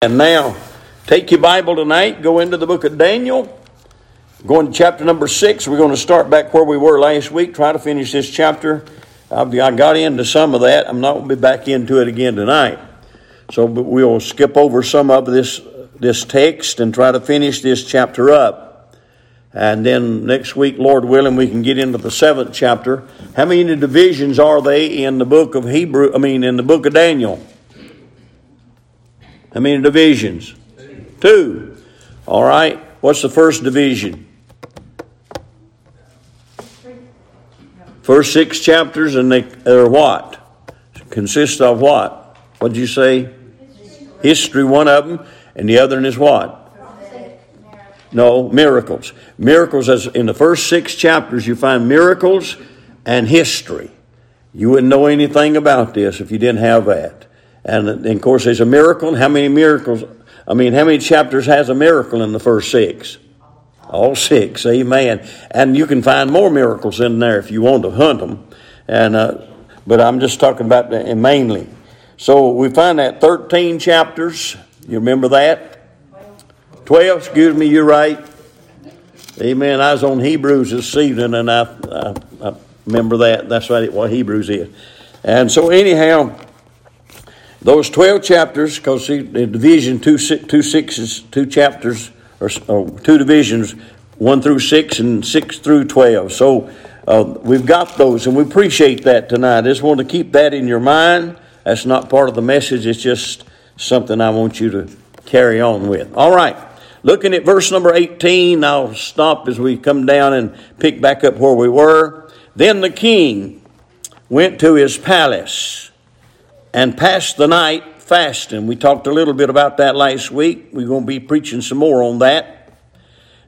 And now, take your Bible tonight, go into the book of Daniel, go into chapter number six. We're going to start back where we were last week, try to finish this chapter. I got into some of that. I'm not going to be back into it again tonight. So we'll skip over some of this, this text and try to finish this chapter up. And then next week, Lord willing, we can get into the seventh chapter. How many divisions are they in the book of Hebrew? I mean, in the book of Daniel? How many divisions? Two. All right. What's the first division? First six chapters, and they are what? Consist of what? What did you say? History, one of them, and the other one is what? No, miracles. Miracles, as in the first six chapters, you find miracles and history. You wouldn't know anything about this if you didn't have that. And, and of course, there's a miracle. And How many miracles? I mean, how many chapters has a miracle in the first six? All six, amen. And you can find more miracles in there if you want to hunt them. And uh, but I'm just talking about mainly. So we find that 13 chapters. You remember that? 12. Excuse me, you're right. Amen. I was on Hebrews this evening, and I, I, I remember that. That's right. What Hebrews is. And so anyhow. Those 12 chapters, because the division, two, two sixes, two chapters, or, or, two divisions, one through six and six through 12. So uh, we've got those, and we appreciate that tonight. I just want to keep that in your mind. That's not part of the message, it's just something I want you to carry on with. All right. Looking at verse number 18, I'll stop as we come down and pick back up where we were. Then the king went to his palace and passed the night fasting. We talked a little bit about that last week. We're going to be preaching some more on that.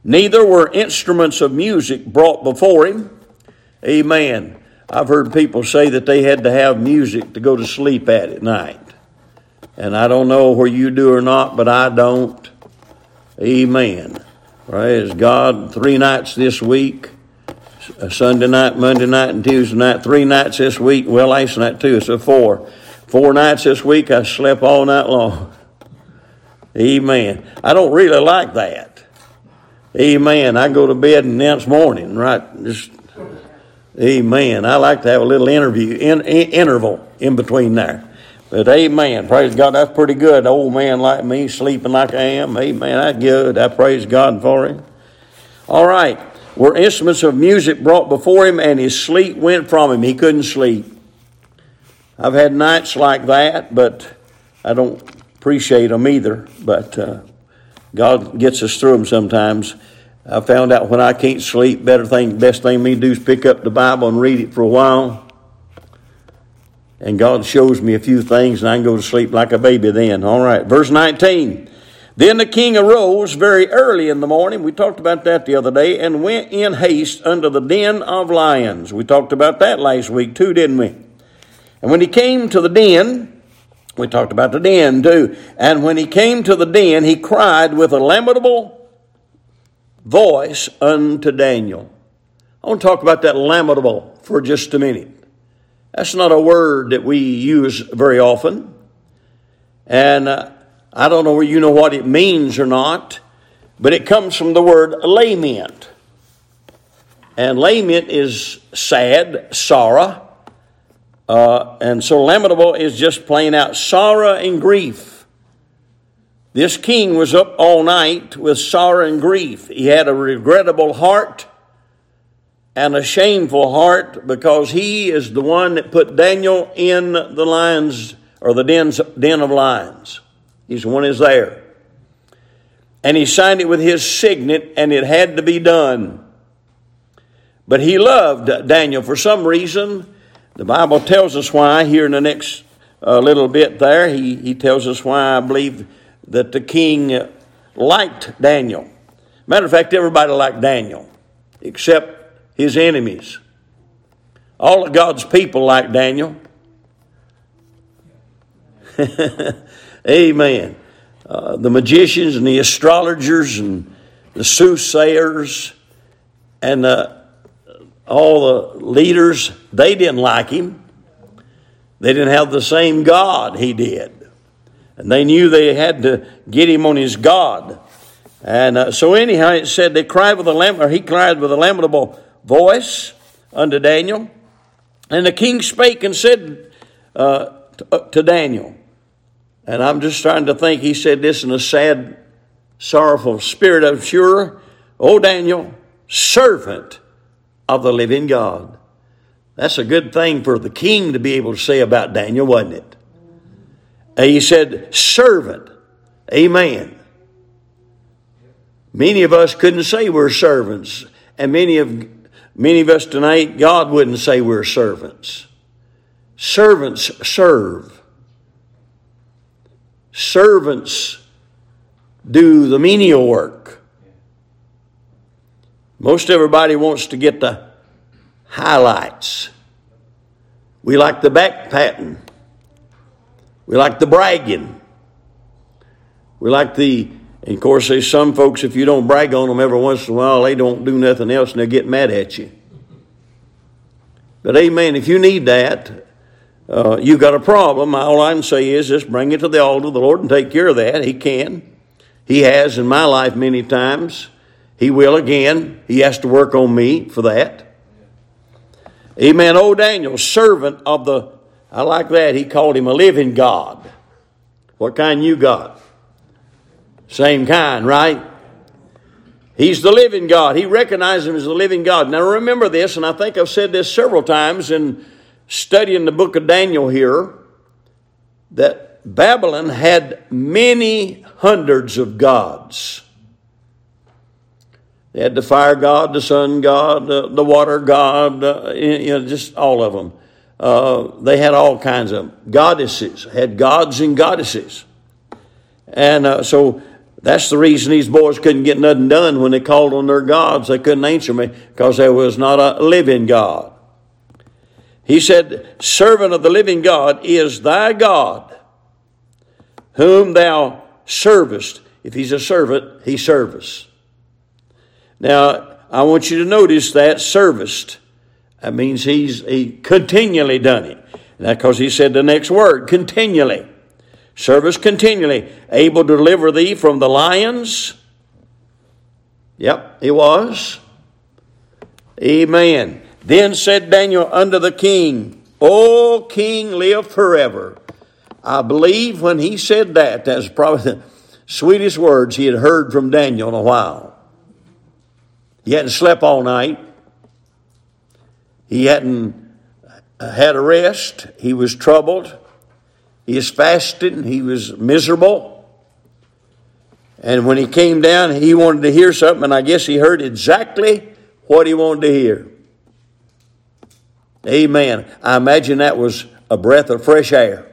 Neither were instruments of music brought before him. Amen. I've heard people say that they had to have music to go to sleep at at night. And I don't know where you do or not, but I don't. Amen. Praise God. Three nights this week uh, Sunday night, Monday night, and Tuesday night. Three nights this week. Well, last night too, so four. Four nights this week, I slept all night long. Amen. I don't really like that. Amen. I go to bed and next morning, right? Just, amen. I like to have a little interview, in, in, interval in between there. But amen. Praise God. That's pretty good. Old man like me sleeping like I am. Amen. That's good. I praise God for him. All right. Were instruments of music brought before him, and his sleep went from him. He couldn't sleep. I've had nights like that, but I don't appreciate them either. But uh, God gets us through them sometimes. I found out when I can't sleep, better thing, best thing me to do is pick up the Bible and read it for a while. And God shows me a few things, and I can go to sleep like a baby then. All right, verse 19. Then the king arose very early in the morning. We talked about that the other day, and went in haste under the den of lions. We talked about that last week too, didn't we? And when he came to the den, we talked about the den too. And when he came to the den, he cried with a lamentable voice unto Daniel. I want to talk about that lamentable for just a minute. That's not a word that we use very often. And uh, I don't know whether you know what it means or not, but it comes from the word lament. And lament is sad, sorrow. Uh, and so lamentable is just plain out sorrow and grief. This king was up all night with sorrow and grief. He had a regrettable heart and a shameful heart because he is the one that put Daniel in the lions or the den of lions. He's the one is there. And he signed it with his signet and it had to be done. But he loved Daniel for some reason. The Bible tells us why here in the next uh, little bit there. He, he tells us why I believe that the king liked Daniel. Matter of fact, everybody liked Daniel except his enemies. All of God's people liked Daniel. Amen. Uh, the magicians and the astrologers and the soothsayers and the all the leaders, they didn't like him. They didn't have the same God he did. And they knew they had to get him on his God. And uh, so, anyhow, it said they cried with a lam- or he cried with a lamentable voice unto Daniel. And the king spake and said uh, to, uh, to Daniel, and I'm just trying to think, he said this in a sad, sorrowful spirit, I'm sure. Oh, Daniel, servant of the living God. That's a good thing for the king to be able to say about Daniel, wasn't it? And he said, servant. Amen. Many of us couldn't say we're servants, and many of many of us tonight, God wouldn't say we're servants. Servants serve. Servants do the menial work. Most everybody wants to get the highlights. We like the back patting. We like the bragging. We like the, and of course, there's some folks, if you don't brag on them every once in a while, they don't do nothing else and they get mad at you. But amen, if you need that, uh, you got a problem. All I can say is just bring it to the altar of the Lord and take care of that. He can. He has in my life many times. He will again. He has to work on me for that. Amen. Oh, Daniel, servant of the, I like that. He called him a living God. What kind you got? Same kind, right? He's the living God. He recognized him as the living God. Now remember this, and I think I've said this several times in studying the book of Daniel here, that Babylon had many hundreds of gods. They had the fire god, the sun god, the, the water god, uh, you know, just all of them. Uh, they had all kinds of goddesses, had gods and goddesses. And uh, so that's the reason these boys couldn't get nothing done when they called on their gods. They couldn't answer me because there was not a living God. He said, Servant of the living God is thy God, whom thou servest. If he's a servant, he serves. Now, I want you to notice that serviced. That means he's he continually done it. Because he said the next word, continually. Service continually. Able to deliver thee from the lions. Yep, he was. Amen. Then said Daniel unto the king, O king, live forever. I believe when he said that, that's probably the sweetest words he had heard from Daniel in a while. He hadn't slept all night. He hadn't uh, had a rest. He was troubled. He was fasting. He was miserable. And when he came down, he wanted to hear something, and I guess he heard exactly what he wanted to hear. Amen. I imagine that was a breath of fresh air.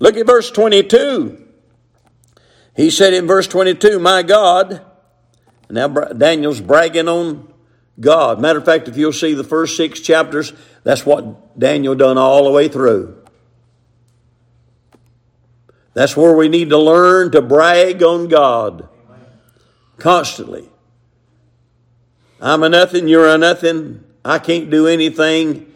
Look at verse 22. He said in verse 22, My God, now Daniel's bragging on God. Matter of fact, if you'll see the first six chapters, that's what Daniel done all the way through. That's where we need to learn to brag on God constantly. I'm a nothing, you're a nothing. I can't do anything,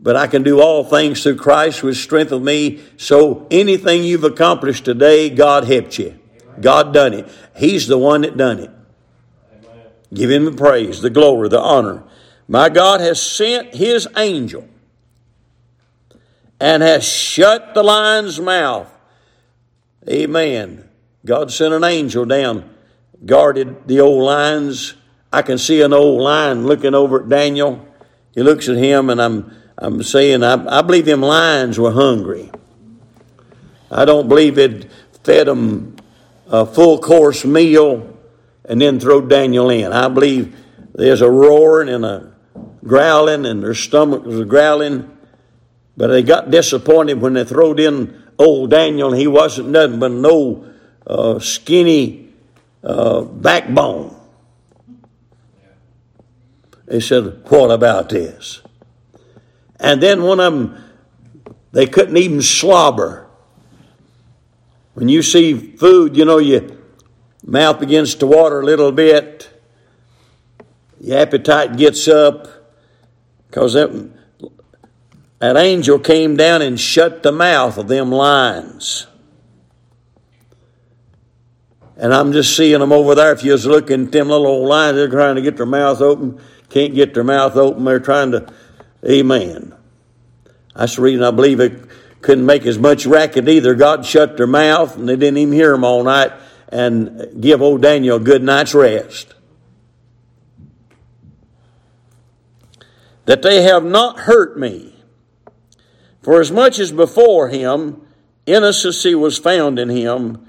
but I can do all things through Christ which strengtheneth me. So anything you've accomplished today, God helped you. God done it. He's the one that done it. Give him the praise, the glory, the honor. My God has sent his angel and has shut the lion's mouth. Amen. God sent an angel down, guarded the old lions. I can see an old lion looking over at Daniel. He looks at him, and I'm, I'm saying, I, I believe them lions were hungry. I don't believe it fed them a full course meal and then throw Daniel in. I believe there's a roaring and a growling, and their stomach was growling. But they got disappointed when they throwed in old Daniel, he wasn't nothing but old uh, skinny uh, backbone. They said, What about this? And then one of them, they couldn't even slobber. When you see food, you know, you mouth begins to water a little bit, the appetite gets up because that, that angel came down and shut the mouth of them lions. And I'm just seeing them over there. If you was looking at them little old lions, they're trying to get their mouth open. Can't get their mouth open. They're trying to, amen. That's the reason I believe it couldn't make as much racket either. God shut their mouth and they didn't even hear them all night and give old Daniel a good night's rest. That they have not hurt me. For as much as before him, innocency was found in him,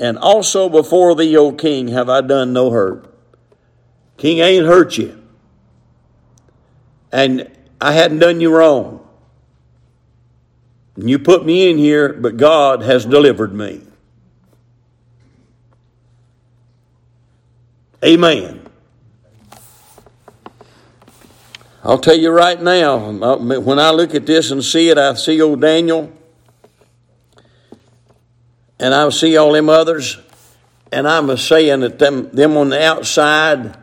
and also before thee, O king, have I done no hurt. King, ain't hurt you. And I hadn't done you wrong. You put me in here, but God has delivered me. Amen. I'll tell you right now, uh, when I look at this and see it, I see old Daniel, and I see all them others, and I'm saying that them, them on the outside,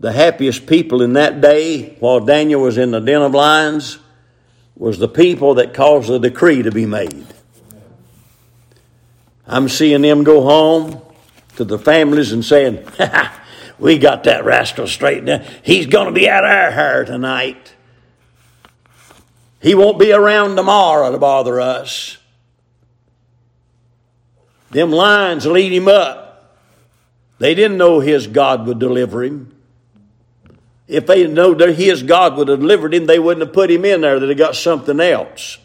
the happiest people in that day, while Daniel was in the den of lions, was the people that caused the decree to be made. I'm seeing them go home to the families and saying, We got that rascal straightened He's going to be out of our hair tonight. He won't be around tomorrow to bother us. Them lions lead him up. They didn't know his God would deliver him. If they know that his God would have delivered him, they wouldn't have put him in there, that he got something else.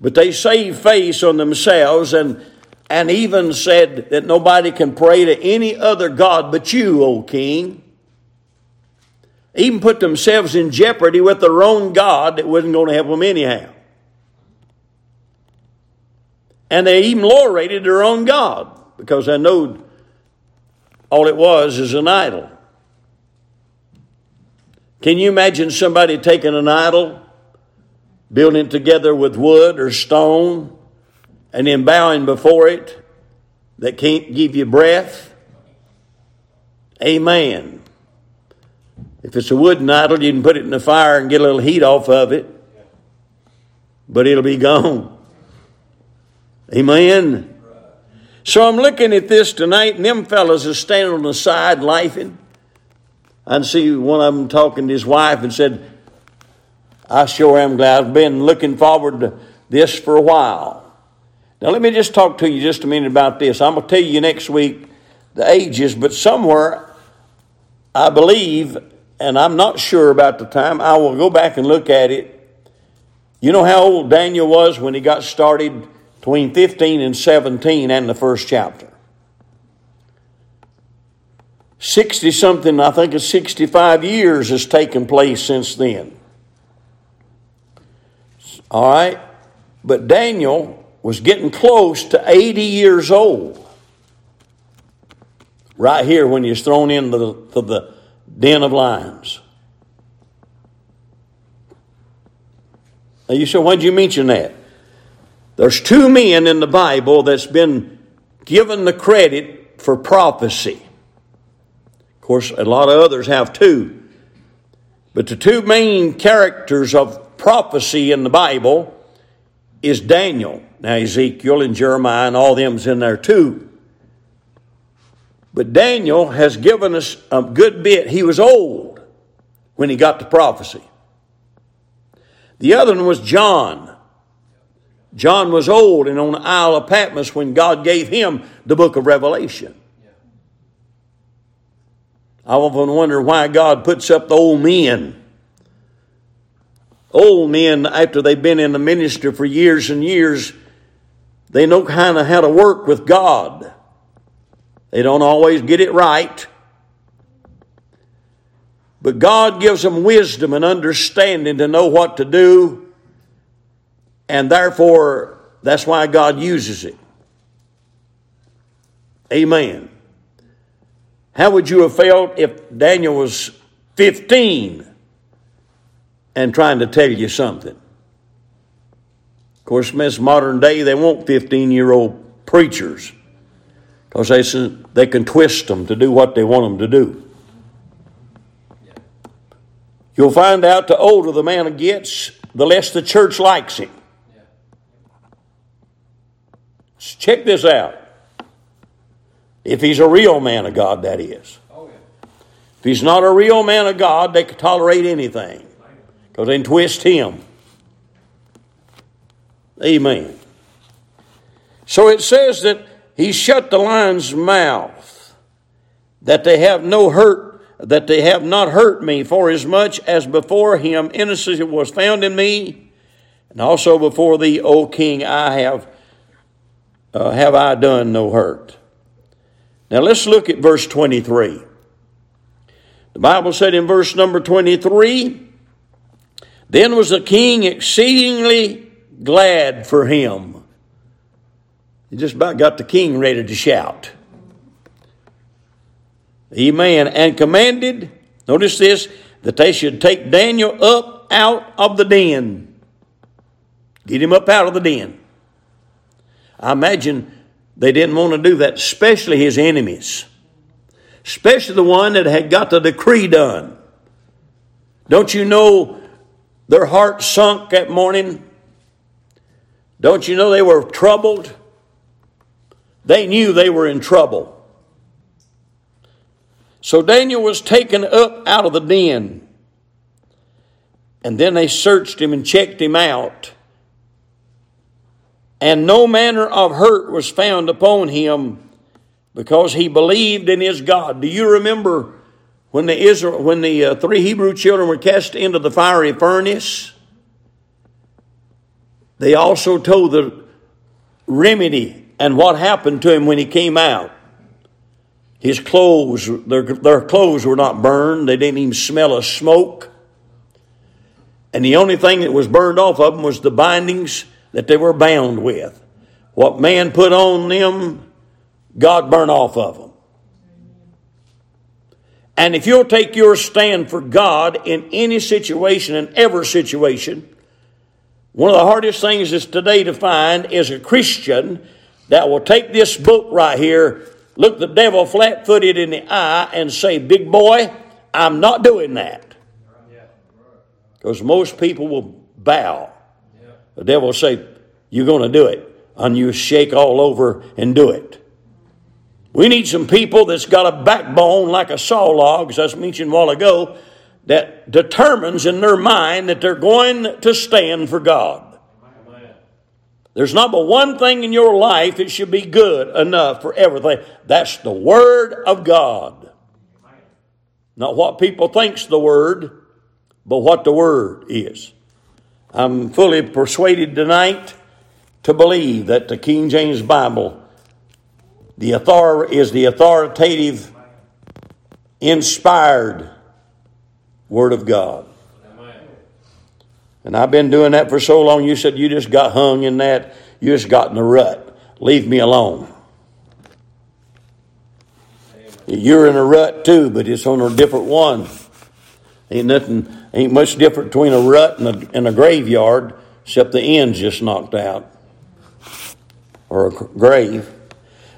But they saved face on themselves and, and even said that nobody can pray to any other God but you, O king. Even put themselves in jeopardy with their own God that wasn't going to help them anyhow. And they even lower rated their own God because they know all it was is an idol. Can you imagine somebody taking an idol, building it together with wood or stone, and then bowing before it that can't give you breath? Amen. If it's a wooden idol, you can put it in the fire and get a little heat off of it, but it'll be gone. Amen. So I'm looking at this tonight, and them fellas are standing on the side laughing. I see one of them talking to his wife and said, I sure am glad. I've been looking forward to this for a while. Now, let me just talk to you just a minute about this. I'm going to tell you next week the ages, but somewhere I believe, and I'm not sure about the time, I will go back and look at it. You know how old Daniel was when he got started between 15 and 17 and the first chapter. 60 something, I think it's 65 years has taken place since then. All right? But Daniel was getting close to 80 years old. Right here when he's thrown into the, the den of lions. Now you say, why'd you mention that? There's two men in the Bible that's been given the credit for prophecy. Of course, a lot of others have too. But the two main characters of prophecy in the Bible is Daniel. Now, Ezekiel and Jeremiah and all them's in there too. But Daniel has given us a good bit. He was old when he got the prophecy. The other one was John. John was old and on the Isle of Patmos when God gave him the book of Revelation. I often wonder why God puts up the old men. Old men, after they've been in the ministry for years and years, they know kind of how to work with God. They don't always get it right. But God gives them wisdom and understanding to know what to do and therefore, that's why God uses it. Amen. How would you have felt if Daniel was 15 and trying to tell you something? Of course, in this modern day, they want 15 year old preachers because they, they can twist them to do what they want them to do. You'll find out the older the man gets, the less the church likes him. Check this out. If he's a real man of God, that is. If he's not a real man of God, they can tolerate anything because they can twist him. Amen. So it says that he shut the lion's mouth, that they have no hurt, that they have not hurt me, for as much as before him innocence was found in me, and also before thee, O king, I have uh, have I done no hurt. Now let's look at verse 23. The Bible said in verse number 23, then was the king exceedingly glad for him. He just about got the king ready to shout. Amen. And commanded, notice this, that they should take Daniel up out of the den. Get him up out of the den. I imagine they didn't want to do that, especially his enemies, especially the one that had got the decree done. Don't you know their hearts sunk that morning? Don't you know they were troubled? They knew they were in trouble. So Daniel was taken up out of the den. And then they searched him and checked him out. And no manner of hurt was found upon him because he believed in his God. Do you remember when the Israel, when the uh, three Hebrew children were cast into the fiery furnace? They also told the remedy and what happened to him when he came out. His clothes, their, their clothes were not burned. They didn't even smell of smoke. And the only thing that was burned off of them was the bindings that they were bound with. What man put on them, God burned off of them. And if you'll take your stand for God in any situation, in every situation, one of the hardest things is today to find is a Christian that will take this book right here, look the devil flat footed in the eye, and say, Big boy, I'm not doing that. Because most people will bow the devil will say, You're going to do it. And you shake all over and do it. We need some people that's got a backbone like a saw log, as I mentioned a while ago, that determines in their mind that they're going to stand for God. There's not but one thing in your life that should be good enough for everything. That's the Word of God. Not what people think's the Word, but what the Word is. I'm fully persuaded tonight to believe that the King James Bible the author, is the authoritative, inspired Word of God. And I've been doing that for so long. You said you just got hung in that. You just got in a rut. Leave me alone. You're in a rut too, but it's on a different one. Ain't nothing, ain't much different between a rut and a, and a graveyard, except the end's just knocked out. Or a grave.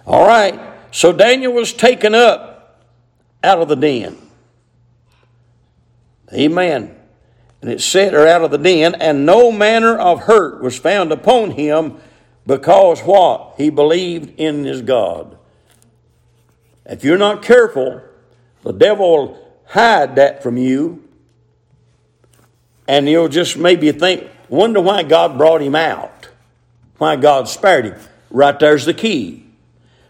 All right. So Daniel was taken up out of the den. Amen. And it said, her out of the den, and no manner of hurt was found upon him because what? He believed in his God. If you're not careful, the devil will hide that from you. And you'll just maybe think, wonder why God brought him out, why God spared him. Right there's the key.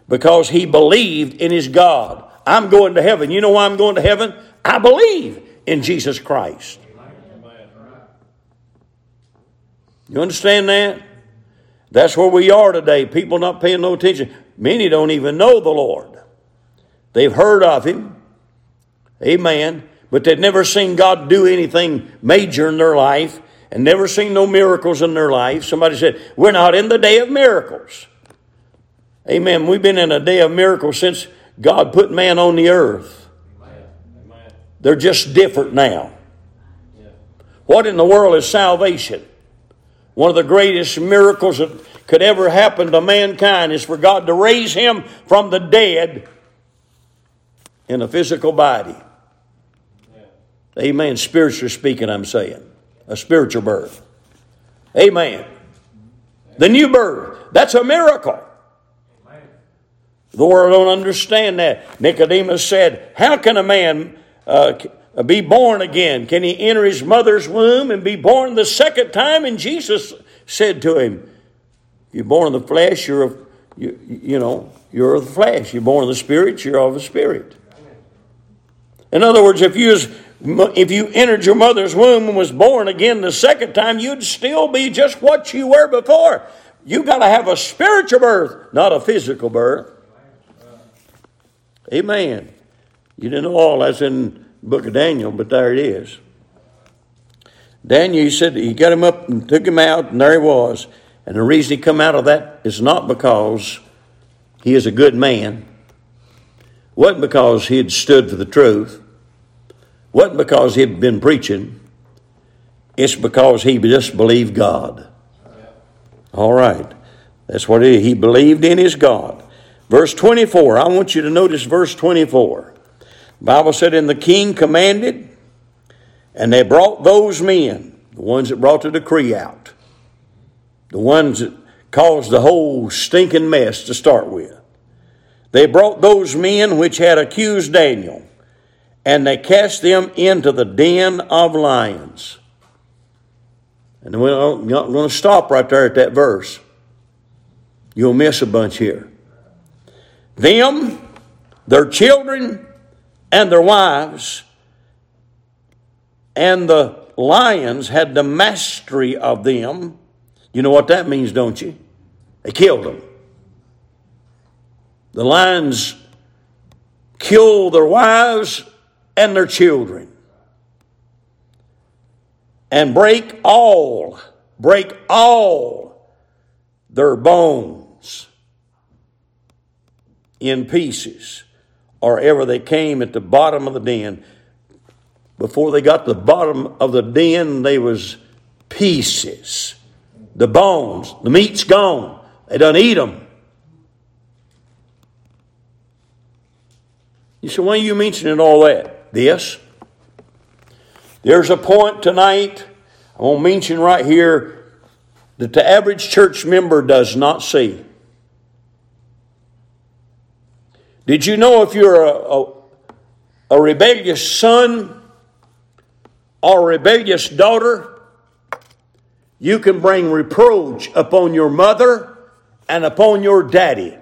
Because he believed in his God. I'm going to heaven. You know why I'm going to heaven? I believe in Jesus Christ. You understand that? That's where we are today. People not paying no attention. Many don't even know the Lord. They've heard of him. Amen. But they've never seen God do anything major in their life and never seen no miracles in their life. Somebody said, We're not in the day of miracles. Amen. We've been in a day of miracles since God put man on the earth. They're just different now. What in the world is salvation? One of the greatest miracles that could ever happen to mankind is for God to raise him from the dead in a physical body. Amen. Spiritually speaking, I'm saying. A spiritual birth. Amen. The new birth. That's a miracle. The world don't understand that. Nicodemus said, How can a man uh, be born again? Can he enter his mother's womb and be born the second time? And Jesus said to him, You're born of the flesh, you're of, you, you know, you're of the flesh. You're born of the spirit, you're of the spirit. In other words, if you was, if you entered your mother's womb and was born again the second time, you'd still be just what you were before. You've got to have a spiritual birth, not a physical birth. Amen. You didn't know all that's in the book of Daniel, but there it is. Daniel, he said he got him up and took him out, and there he was. And the reason he come out of that is not because he is a good man. wasn't because he had stood for the truth. wasn't because he had been preaching. It's because he just believed God. All right. That's what he believed in his God. Verse 24, I want you to notice verse 24. Bible said, And the king commanded, and they brought those men, the ones that brought the decree out, the ones that caused the whole stinking mess to start with. They brought those men which had accused Daniel, and they cast them into the den of lions. And we're not going to stop right there at that verse. You'll miss a bunch here them, their children, and their wives, and the lions had the mastery of them. You know what that means, don't you? They killed them. The lions killed their wives and their children. And break all, break all their bones in pieces, or ever they came at the bottom of the den. Before they got to the bottom of the den, they was pieces, the bones, the meat's gone. They done eat them. You say, why are you mentioning all that? This. There's a point tonight, I won't mention right here, that the average church member does not see. Did you know if you're a, a, a rebellious son or a rebellious daughter, you can bring reproach upon your mother and upon your daddy.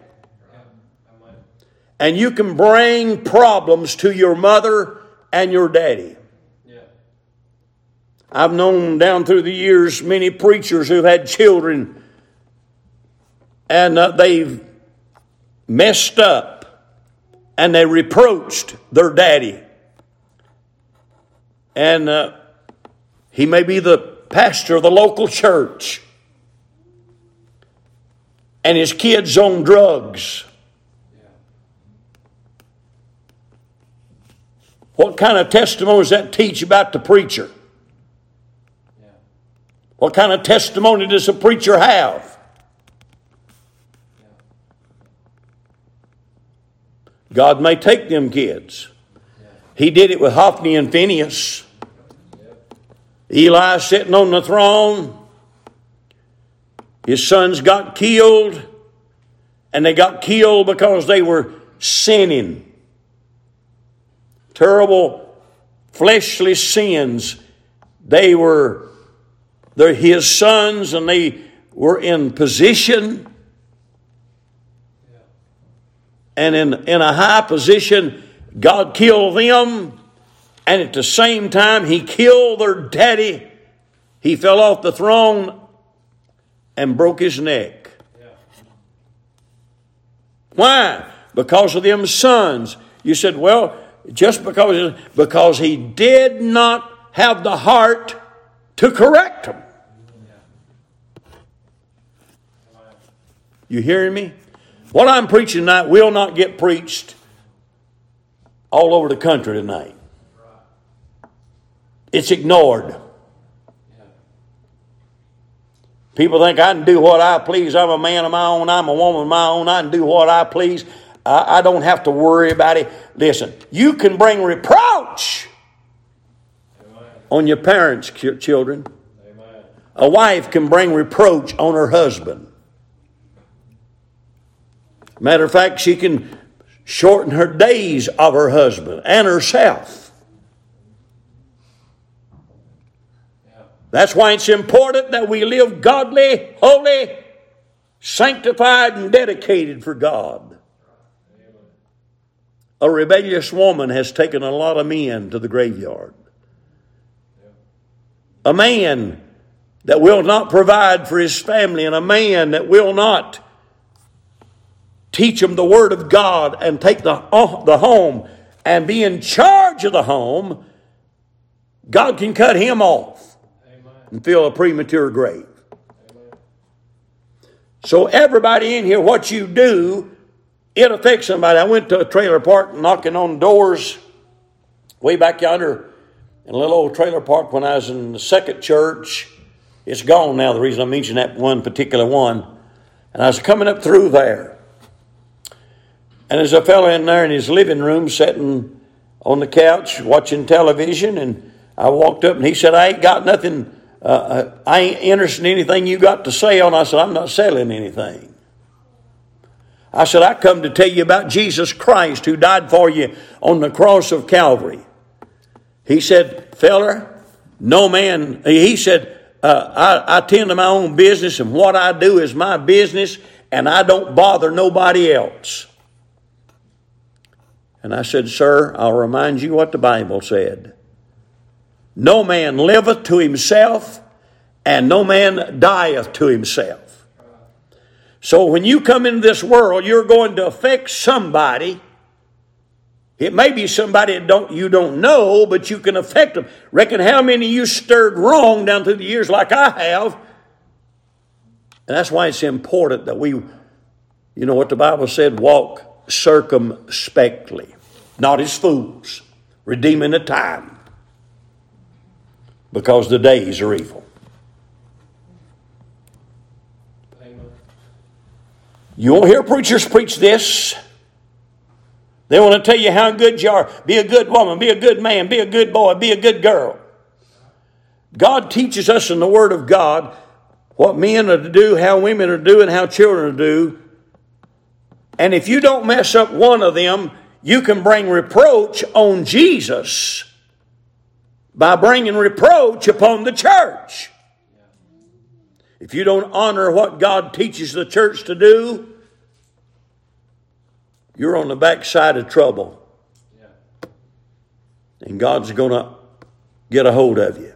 And you can bring problems to your mother and your daddy. I've known down through the years many preachers who've had children and uh, they've messed up and they reproached their daddy. And uh, he may be the pastor of the local church, and his kids on drugs. What kind of testimony does that teach about the preacher? What kind of testimony does a preacher have? God may take them kids. He did it with Hophni and Phinehas. Eli sitting on the throne. His sons got killed, and they got killed because they were sinning. Terrible fleshly sins. They were they're his sons, and they were in position and in, in a high position, God killed them, and at the same time, He killed their daddy. He fell off the throne and broke his neck. Why? Because of them sons. You said, well, just because because he did not have the heart to correct them. You hearing me? What I'm preaching tonight will not get preached all over the country tonight. It's ignored. People think I can do what I please. I'm a man of my own. I'm a woman of my own. I can do what I please. I, I don't have to worry about it. Listen, you can bring reproach Amen. on your parents' children. Amen. A wife can bring reproach on her husband. Matter of fact, she can shorten her days of her husband and herself. That's why it's important that we live godly, holy, sanctified, and dedicated for God. A rebellious woman has taken a lot of men to the graveyard. A man that will not provide for his family, and a man that will not teach them the Word of God and take the, uh, the home and be in charge of the home, God can cut him off Amen. and fill a premature grave. Amen. So, everybody in here, what you do, it affects somebody. I went to a trailer park knocking on doors way back yonder in a little old trailer park when I was in the second church. It's gone now, the reason I mentioned that one particular one. And I was coming up through there. And there's a fellow in there in his living room sitting on the couch watching television. And I walked up and he said, I ain't got nothing, uh, uh I ain't interested in anything you got to say on. I said, I'm not selling anything. I said, I come to tell you about Jesus Christ who died for you on the cross of Calvary. He said, Feller, no man, he said, uh, I, I tend to my own business, and what I do is my business, and I don't bother nobody else. And I said, Sir, I'll remind you what the Bible said. No man liveth to himself, and no man dieth to himself. So when you come into this world, you're going to affect somebody it may be somebody don't, you don't know, but you can affect them. Reckon how many you stirred wrong down through the years, like I have. And that's why it's important that we, you know what the Bible said, walk circumspectly, not as fools, redeeming the time, because the days are evil. You won't hear preachers preach this. They want to tell you how good you are. Be a good woman, be a good man, be a good boy, be a good girl. God teaches us in the Word of God what men are to do, how women are to do, and how children are to do. And if you don't mess up one of them, you can bring reproach on Jesus by bringing reproach upon the church. If you don't honor what God teaches the church to do, you're on the backside of trouble. And God's going to get a hold of you.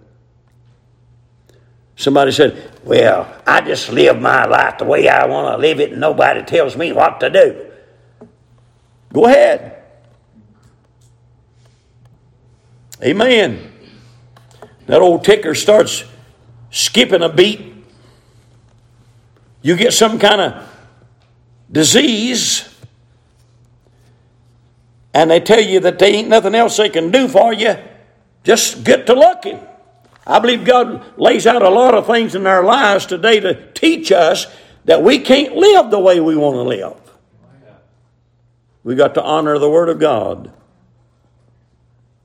Somebody said, Well, I just live my life the way I want to live it, and nobody tells me what to do. Go ahead. Amen. That old ticker starts skipping a beat. You get some kind of disease and they tell you that they ain't nothing else they can do for you, just get to looking. I believe God lays out a lot of things in our lives today to teach us that we can't live the way we want to live. We got to honor the Word of God.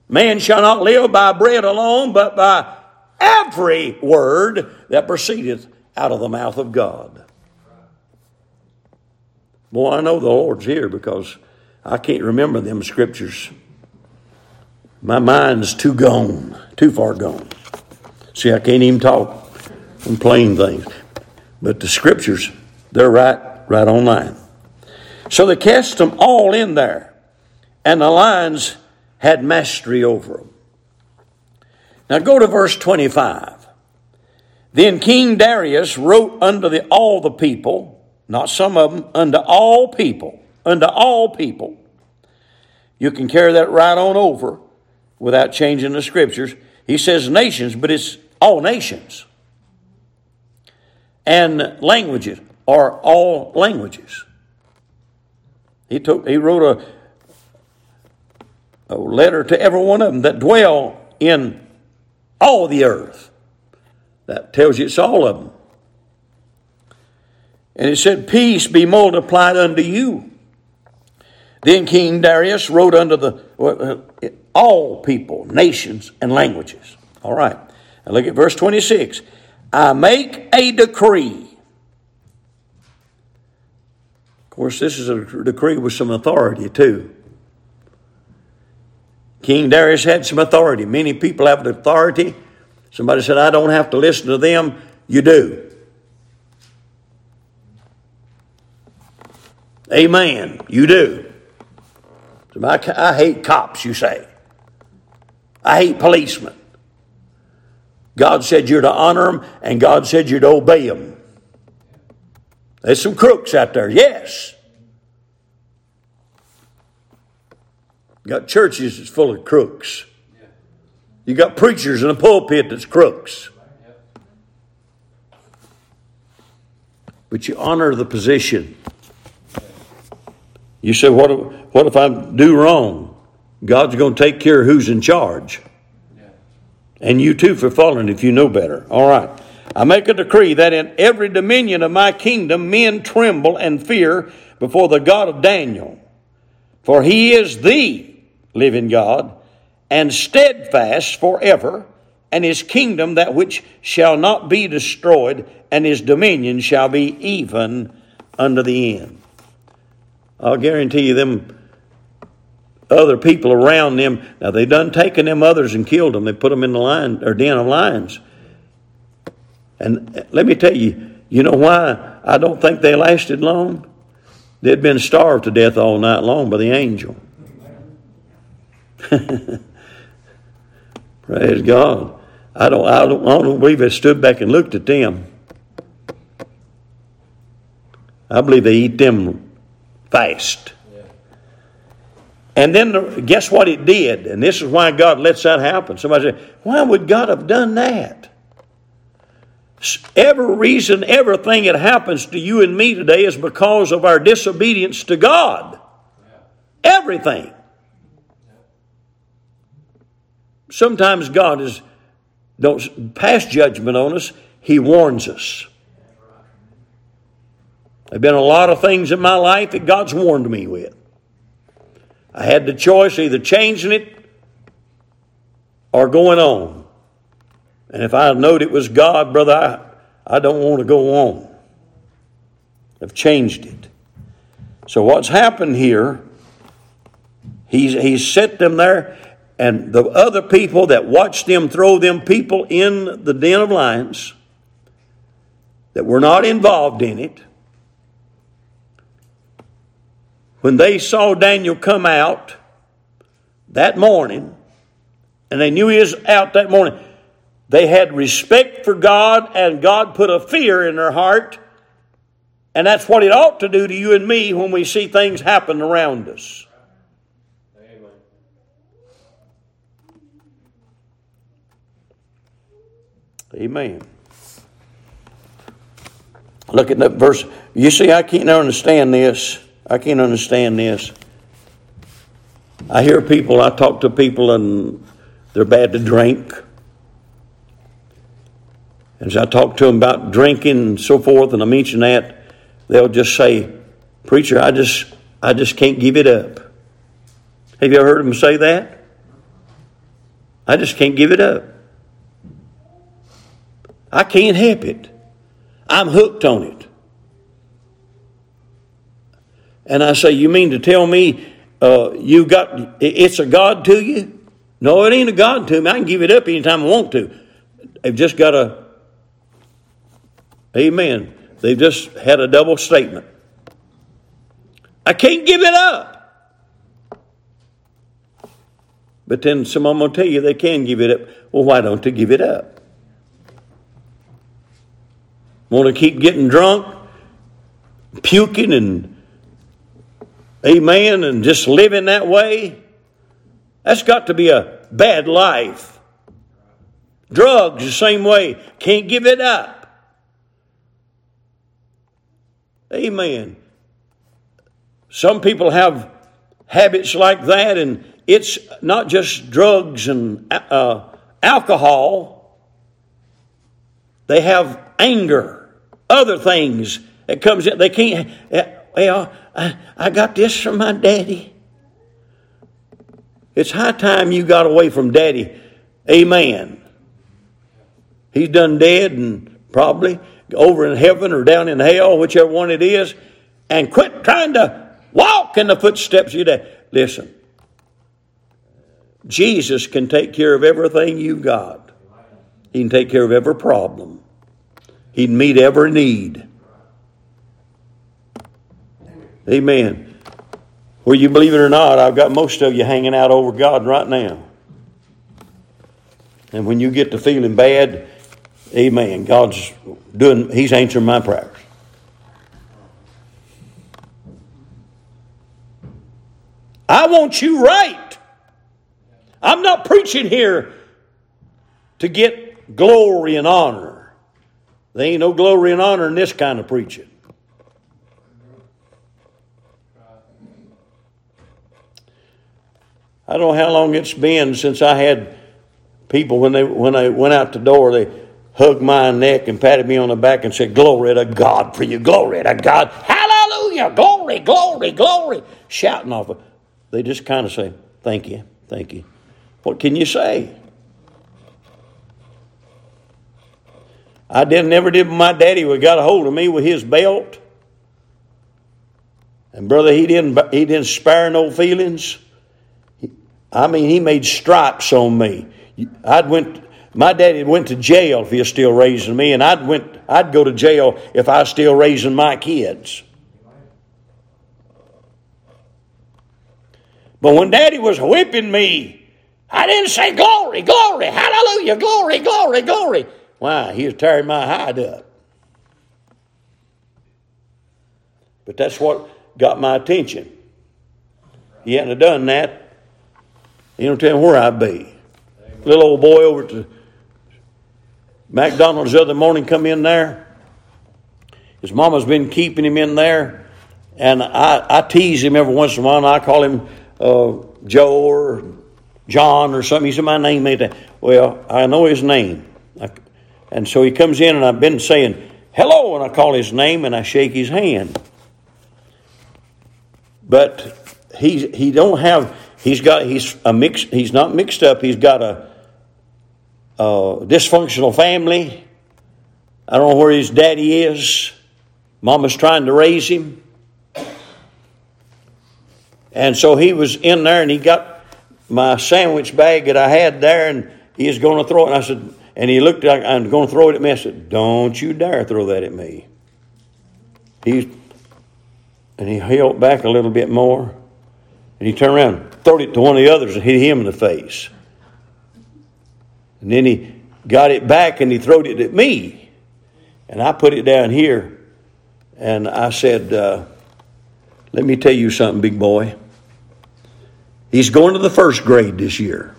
Man shall not live by bread alone, but by every word that proceedeth out of the mouth of God. Well, I know the Lord's here because I can't remember them scriptures. My mind's too gone, too far gone. See, I can't even talk on plain things. But the scriptures, they're right, right on line. So they cast them all in there, and the lions had mastery over them. Now go to verse 25. Then King Darius wrote unto the, all the people, not some of them, unto all people unto all people. You can carry that right on over without changing the scriptures. He says nations, but it's all nations. And languages are all languages. He took he wrote a, a letter to every one of them that dwell in all the earth. That tells you it's all of them. And he said, Peace be multiplied unto you then King Darius wrote unto the uh, all people, nations, and languages. All right. Now look at verse 26. I make a decree. Course, this is a decree with some authority too. King Darius had some authority. Many people have authority. Somebody said, I don't have to listen to them. You do. Amen. You do. I hate cops, you say. I hate policemen. God said you're to honor them, and God said you're to obey them. There's some crooks out there, yes. You got churches that's full of crooks. You got preachers in a pulpit that's crooks. But you honor the position. You say, what if, what if I do wrong? God's going to take care of who's in charge. And you too for falling if you know better. All right. I make a decree that in every dominion of my kingdom men tremble and fear before the God of Daniel. For he is the living God and steadfast forever, and his kingdom that which shall not be destroyed, and his dominion shall be even unto the end. I'll guarantee you them other people around them. Now they done taken them others and killed them. They put them in the line or den of lions. And let me tell you, you know why I don't think they lasted long? They'd been starved to death all night long by the angel. Praise God. I don't, I don't, I don't believe they stood back and looked at them. I believe they eat them fast. And then guess what it did? And this is why God lets that happen. Somebody said, why would God have done that? Every reason, everything that happens to you and me today is because of our disobedience to God. Everything. Sometimes God is don't pass judgment on us. He warns us. There have been a lot of things in my life that God's warned me with. I had the choice either changing it or going on. And if I knowed it was God, brother, I, I don't want to go on. I've changed it. So what's happened here, he's, he's set them there, and the other people that watched them throw them people in the den of lions that were not involved in it, when they saw Daniel come out that morning, and they knew he was out that morning, they had respect for God, and God put a fear in their heart. And that's what it ought to do to you and me when we see things happen around us. Amen. Look at that verse. You see, I can't understand this. I can't understand this. I hear people, I talk to people, and they're bad to drink. As I talk to them about drinking and so forth, and I mention that, they'll just say, Preacher, I just I just can't give it up. Have you ever heard them say that? I just can't give it up. I can't help it. I'm hooked on it. And I say, You mean to tell me uh, you got it's a God to you? No, it ain't a God to me. I can give it up anytime I want to. They've just got a Amen. They've just had a double statement. I can't give it up. But then someone will tell you they can give it up. Well, why don't they give it up? Want to keep getting drunk, puking, and Amen. And just living that way. That's got to be a bad life. Drugs, the same way. Can't give it up. Amen. Some people have habits like that, and it's not just drugs and uh, alcohol. They have anger, other things that comes in. They can't. Well, I, I got this from my daddy. It's high time you got away from daddy. Amen. He's done dead and probably over in heaven or down in hell, whichever one it is. and quit trying to walk in the footsteps of your dad. Listen, Jesus can take care of everything you've got. He can take care of every problem. He'd meet every need. Amen. Well, you believe it or not, I've got most of you hanging out over God right now. And when you get to feeling bad, amen, God's doing, He's answering my prayers. I want you right. I'm not preaching here to get glory and honor. There ain't no glory and honor in this kind of preaching. I don't know how long it's been since I had people when they when they went out the door, they hugged my neck and patted me on the back and said, Glory to God for you, glory to God, hallelujah, glory, glory, glory, shouting off. They just kind of say, Thank you, thank you. What can you say? I didn't never did my daddy would got a hold of me with his belt. And brother, he didn't he didn't spare no feelings. I mean, he made stripes on me. I'd went. My daddy went to jail if he was still raising me, and I'd went. I'd go to jail if I was still raising my kids. But when Daddy was whipping me, I didn't say glory, glory, hallelujah, glory, glory, glory. Why? He was tearing my hide up. But that's what got my attention. He hadn't done that. You don't tell me where I'd be. Little old boy over to McDonald's the other morning come in there. His mama's been keeping him in there. And I, I tease him every once in a while, and I call him uh, Joe or John or something. He said, My name ain't that. Well, I know his name. I, and so he comes in, and I've been saying, Hello, and I call his name and I shake his hand. But he, he don't have He's got he's a mix. He's not mixed up. He's got a, a dysfunctional family. I don't know where his daddy is. Mama's trying to raise him. And so he was in there and he got my sandwich bag that I had there and he was going to throw it. And I said, and he looked like I'm going to throw it at me. I said, Don't you dare throw that at me. He, and he held back a little bit more. And he turned around, threw it to one of the others, and hit him in the face. And then he got it back and he threw it at me. And I put it down here. And I said, uh, Let me tell you something, big boy. He's going to the first grade this year.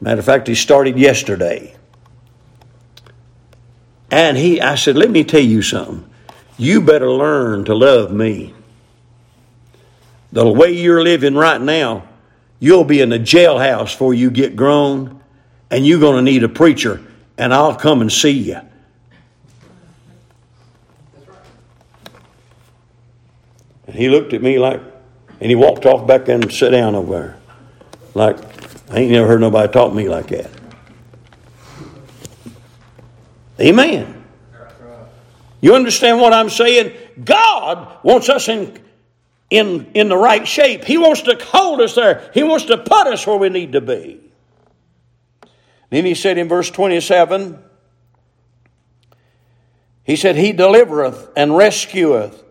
Matter of fact, he started yesterday. And he, I said, Let me tell you something. You better learn to love me the way you're living right now, you'll be in the jailhouse before you get grown, and you're going to need a preacher, and I'll come and see you. And he looked at me like, and he walked off back and sat down over there. Like, I ain't never heard nobody talk to me like that. Amen. You understand what I'm saying? God wants us in in, in the right shape. He wants to hold us there. He wants to put us where we need to be. Then he said in verse 27, he said, He delivereth and rescueth,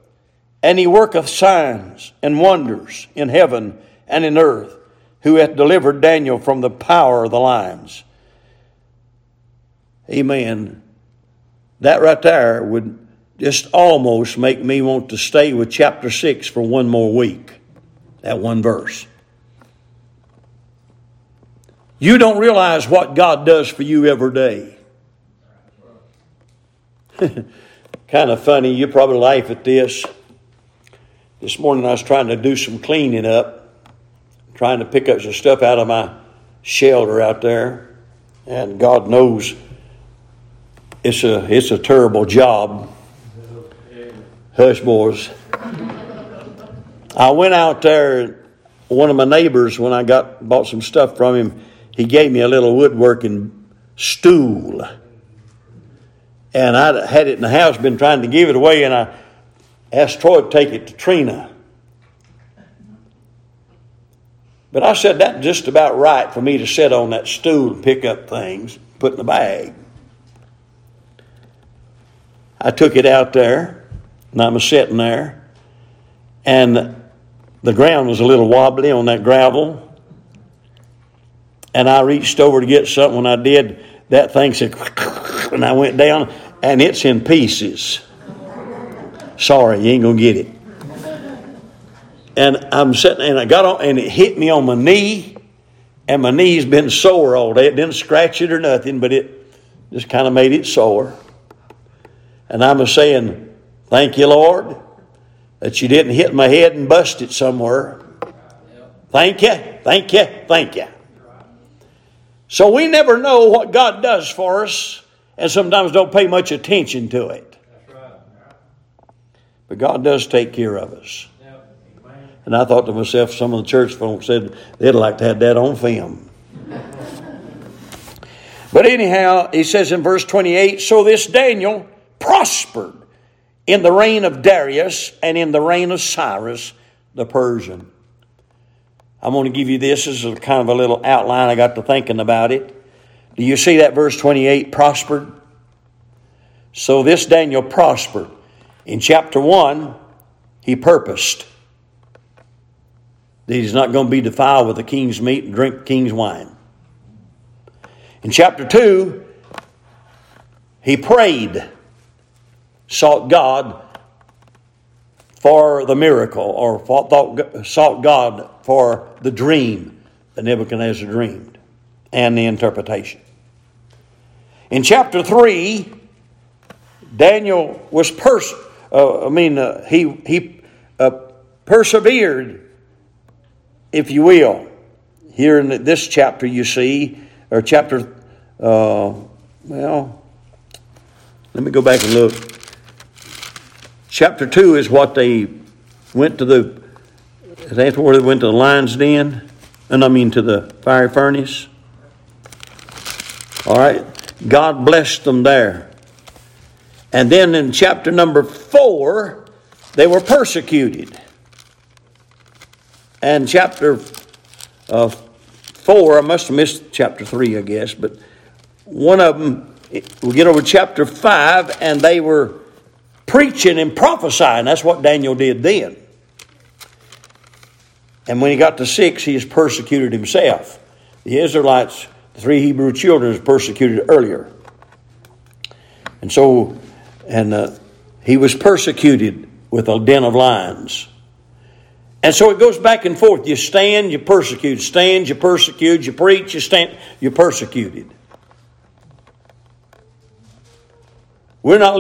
and he worketh signs and wonders in heaven and in earth, who hath delivered Daniel from the power of the lions. Amen. That right there would just almost make me want to stay with chapter 6 for one more week. That one verse. You don't realize what God does for you every day. kind of funny. You probably laugh at this. This morning I was trying to do some cleaning up, trying to pick up some stuff out of my shelter out there. And God knows it's a, it's a terrible job. Hush, boys. I went out there. One of my neighbors, when I got bought some stuff from him, he gave me a little woodworking stool, and I had it in the house. Been trying to give it away, and I asked Troy to take it to Trina. But I said that's just about right for me to sit on that stool and pick up things, put in the bag. I took it out there, and I was sitting there, and the ground was a little wobbly on that gravel. And I reached over to get something. When I did, that thing said, and I went down, and it's in pieces. Sorry, you ain't gonna get it. And I'm sitting, and I got on, and it hit me on my knee, and my knee's been sore all day. It didn't scratch it or nothing, but it just kind of made it sore. And I was saying, Thank you, Lord, that you didn't hit my head and bust it somewhere. Thank you, thank you, thank you. So we never know what God does for us, and sometimes don't pay much attention to it. But God does take care of us. And I thought to myself, some of the church folks said they'd like to have that on film. but anyhow, he says in verse 28 So this Daniel prospered in the reign of Darius and in the reign of Cyrus the Persian. I'm going to give you this as a kind of a little outline. I got to thinking about it. Do you see that verse 28 prospered? So this Daniel prospered. In chapter 1, he purposed that he's not going to be defiled with the king's meat and drink king's wine. In chapter 2, he prayed sought God for the miracle or thought, sought God for the dream that Nebuchadnezzar dreamed and the interpretation. In chapter 3, Daniel was pers- uh, I mean, uh, he, he uh, persevered, if you will. Here in this chapter, you see, or chapter, uh, well, let me go back and look. Chapter 2 is what they went to the, that's where they went to the lion's den, and I mean to the fiery furnace. All right. God blessed them there. And then in chapter number 4, they were persecuted. And chapter uh, 4, I must have missed chapter 3, I guess, but one of them, we get over chapter 5, and they were preaching and prophesying. That's what Daniel did then. And when he got to six, he has persecuted himself. The Israelites, the three Hebrew children, was persecuted earlier. And so, and uh, he was persecuted with a den of lions. And so it goes back and forth. You stand, you persecute. Stand, you persecute. You preach, you stand, you're persecuted. We're not